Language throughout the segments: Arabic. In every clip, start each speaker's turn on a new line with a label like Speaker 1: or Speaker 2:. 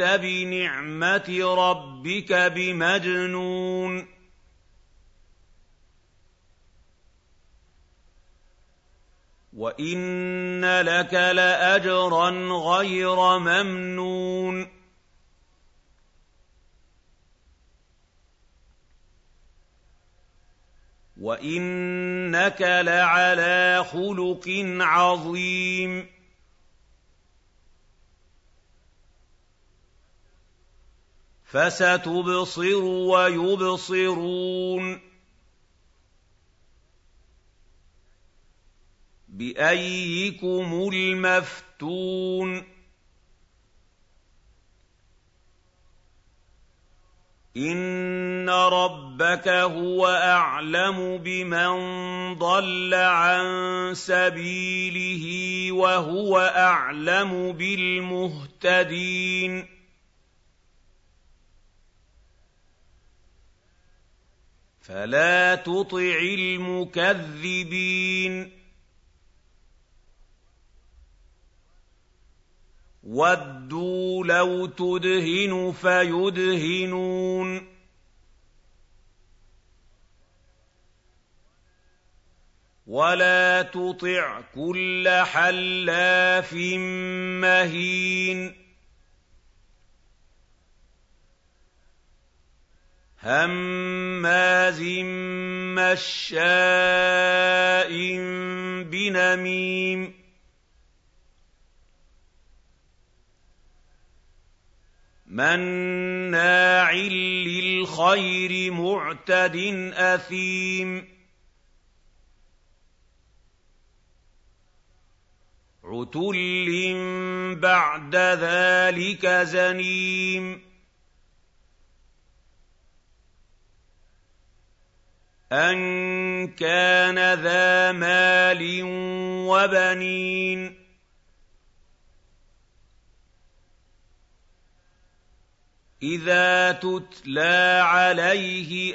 Speaker 1: أنت بنعمة ربك بمجنون. وإن لك لأجرا غير ممنون. وإنك لعلى خلق عظيم. فستبصر ويبصرون. بأيكم المفتون. إن ربك هو أعلم بمن ضل عن سبيله وهو أعلم بالمهتدين. فلا تطع المكذبين. ودوا لو تدهن فيدهنون. ولا تطع كل حلاف مهين. هَمَّازٍ مَّشَّاءٍ بِنَمِيمٍ. مَّنَّاعٍ لِّلْخَيْرِ مُعْتَدٍ أَثِيمٍ. عُتُلٍّ بَعْدَ ذَٰلِكَ زَنِيمٍ. أَن كَانَ ذَا مَالٍ وَبَنِينَ إِذَا تُتْلَىٰ عَلَيْهِ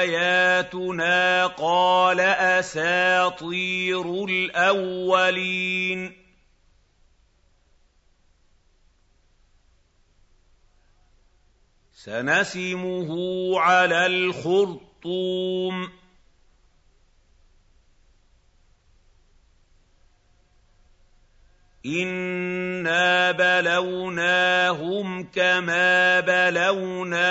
Speaker 1: آيَاتُنَا قَالَ أَسَاطِيرُ الْأَوَّلِينَ سَنَسِمُهُ عَلَى الْخُرْطُومِ الطُّومِ إِنَّا بَلَوْنَاهُمْ كَمَا بَلَوْنَا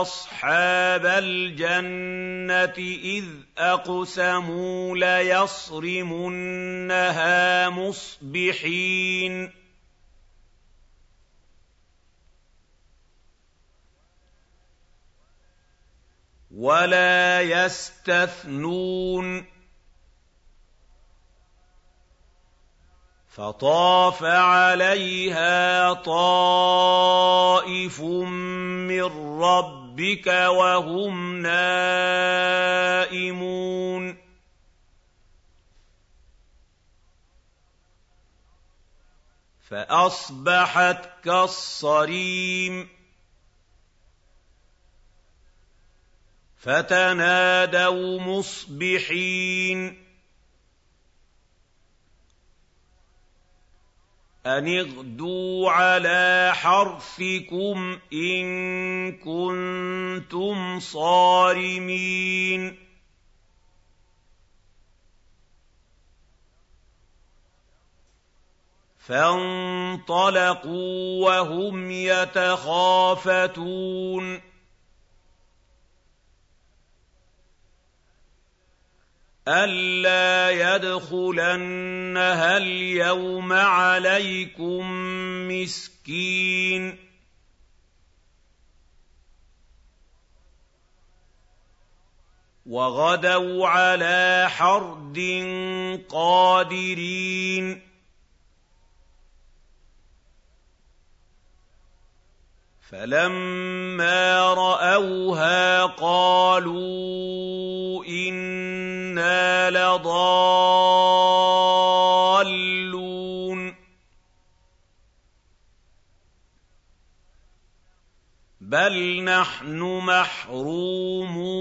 Speaker 1: أَصْحَابَ الْجَنَّةِ إِذْ أَقْسَمُوا لَيَصْرِمُنَّهَا مُصْبِحِينَ. وَلَا يَسْتَثْنُونَ. فَطَافَ عَلَيْهَا طَائِفٌ مِّن رَّبِّكَ وَهُمْ نَائِمُونَ. فَأَصْبَحَتْ كَالصَّرِيمِ. فَتَنَادَوْا مُصْبِحِينَ. أَنِ اغْدُوا عَلَىٰ حَرْثِكُمْ إِن كُنتُمْ صَارِمِينَ. فَانطَلَقُوا وَهُمْ يَتَخَافَتُونَ. أَلَّا يَدْخُلَنَّهَا الْيَوْمَ عَلَيْكُم مِّسْكِينٌ وَغَدَوْا عَلَىٰ حَرْدٍ قَادِرِينَ فَلَمَّا رَأَوْهَا قَالُوا إِنَّا لَضَالُّونَ بَلْ نَحْنُ مَحْرُومُونَ.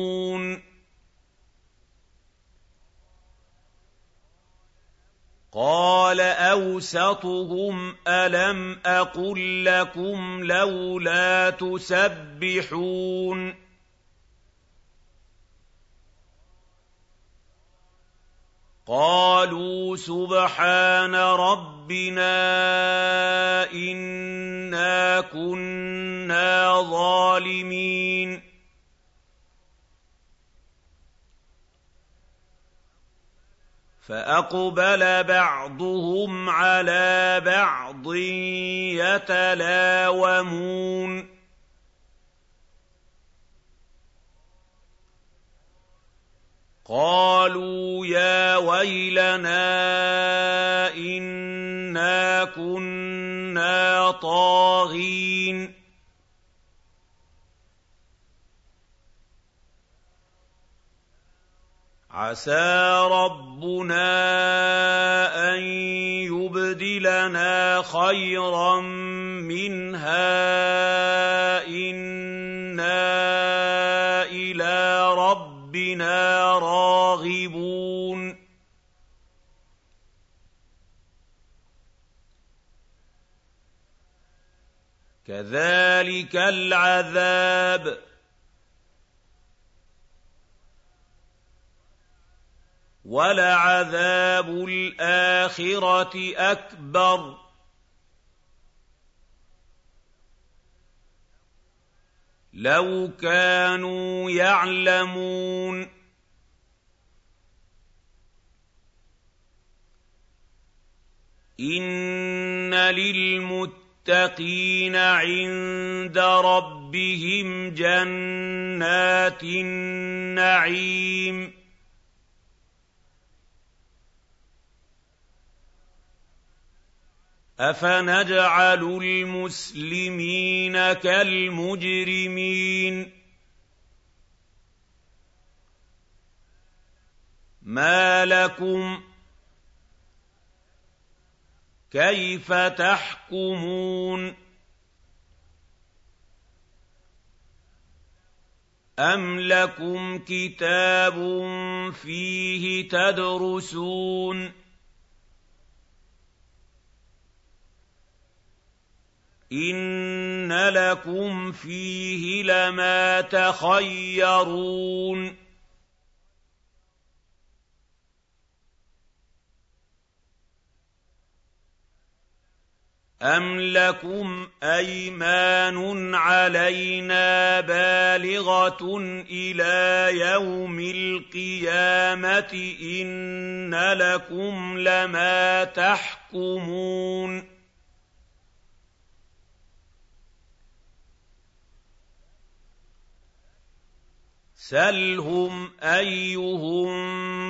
Speaker 1: قَالَ أَوْسَطُهُمْ أَلَمْ أَقُل لَّكُمْ لَوْلَا تُسَبِّحُونَ. قَالُوا سُبْحَانَ رَبِّنَا إِنَّا كُنَّا ظَالِمِينَ. فَأَقْبَلَ بَعْضُهُمْ عَلَىٰ بَعْضٍ يَتَلَاوَمُونَ. قَالُوا يَا وَيْلَنَا إِنَّا كُنَّا طَاغِينَ. عَسَىٰ رَبُّنَا أَن يُبْدِلَنَا خَيْرًا مِّنْهَا. إِنَّا إِلَىٰ رَبِّنَا رَاغِبُونَ. كَذَٰلِكَ الْعَذَابُ. وَلَعَذَابُ الْآخِرَةِ أَكْبَرُ ۚ. لَوْ كَانُوا يَعْلَمُونَ. إِنَّ لِلْمُتَّقِينَ عِندَ رَبِّهِمْ جَنَّاتِ النَّعِيمِ أَفَنَجْعَلُ الْمُسْلِمِينَ كَالْمُجْرِمِينَ مَا لَكُمْ كَيْفَ تَحْكُمُونَ أَمْ لَكُمْ كِتَابٌ فِيهِ تَدْرُسُونَ إِنَّ لَكُمْ فِيهِ لَمَا تَخَيَّرُونَ أَمْ لَكُمْ أَيْمَانٌ عَلَيْنَا بَالِغَةٌ إِلَىٰ يَوْمِ الْقِيَامَةِ إِنَّ لَكُمْ لَمَا تَحْكُمُونَ سَلْهُمْ أَيُّهُم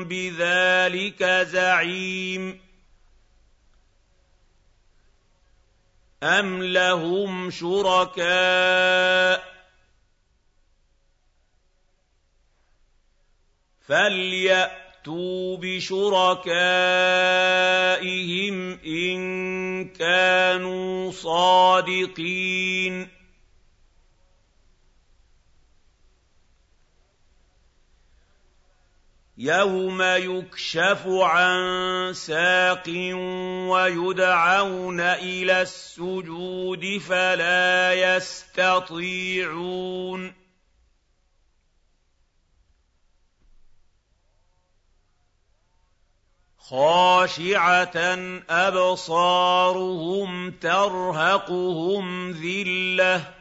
Speaker 1: بِذَٰلِكَ زَعِيمٌ أَمْ لَهُمْ شُرَكَاءُ فَلْيَأْتُوا بِشُرَكَائِهِمْ إِن كَانُوا صَادِقِينَ يَوْمَ يُكْشَفُ عَن سَاقٍ وَيُدْعَوْنَ إِلَى السُّجُودِ فَلَا يَسْتَطِيعُونَ خَاشِعَةً أَبْصَارُهُمْ تَرْهَقُهُمْ ذِلَّةٌ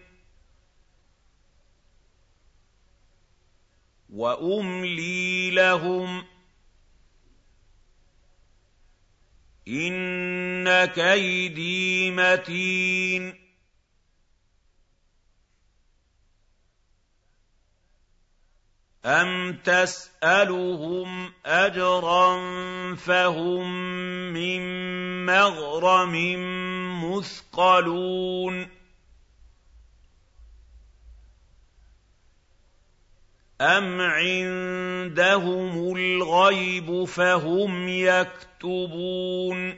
Speaker 1: وَأُمْلِي لَهُمْ ۚ إِنَّ كَيْدِي مَتِينٌ. أَمْ تَسْأَلُهُمْ أَجْرًا فَهُم مِّن مَّغْرَمٍ مُّثْقَلُونَ؟ أَمْ عِندَهُمُ الْغَيْبُ فَهُمْ يَكْتُبُونَ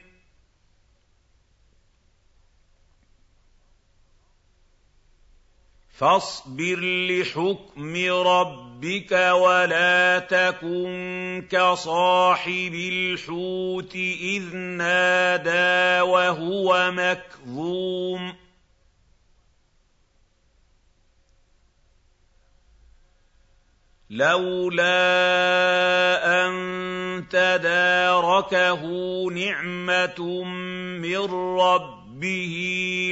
Speaker 1: فَاصْبِرْ لِحُكْمِ رَبِّكَ وَلَا تَكُن كَصَاحِبِ الْحُوتِ إِذْ نَادَىٰ وَهُوَ مَكْظُومٌ لَّوْلَا أَن تَدَارَكَهُ نِعْمَةٌ مِّن رَّبِّهِ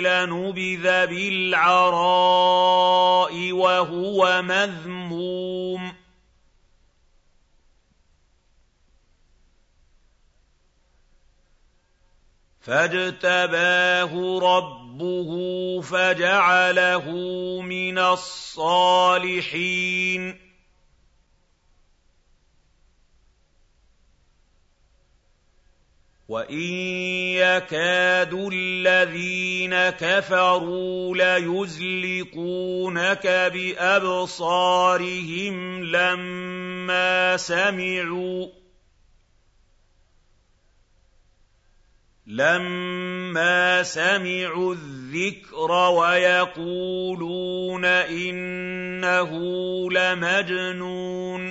Speaker 1: لَنُبِذَ بِالْعَرَاءِ وَهُوَ مَذْمُومٌ. فَاجْتَبَاهُ رَبُّهُ فَجَعَلَهُ مِنَ الصَّالِحِينَ. وَإِن يَكَادُ الَّذِينَ كَفَرُوا لَيُزْلِقُونَكَ بِأَبْصَارِهِمْ لَمَّا سَمِعُوا لَمَّا سَمِعُوا الذِّكْرَ وَيَقُولُونَ إِنَّهُ لَمَجْنُونٌ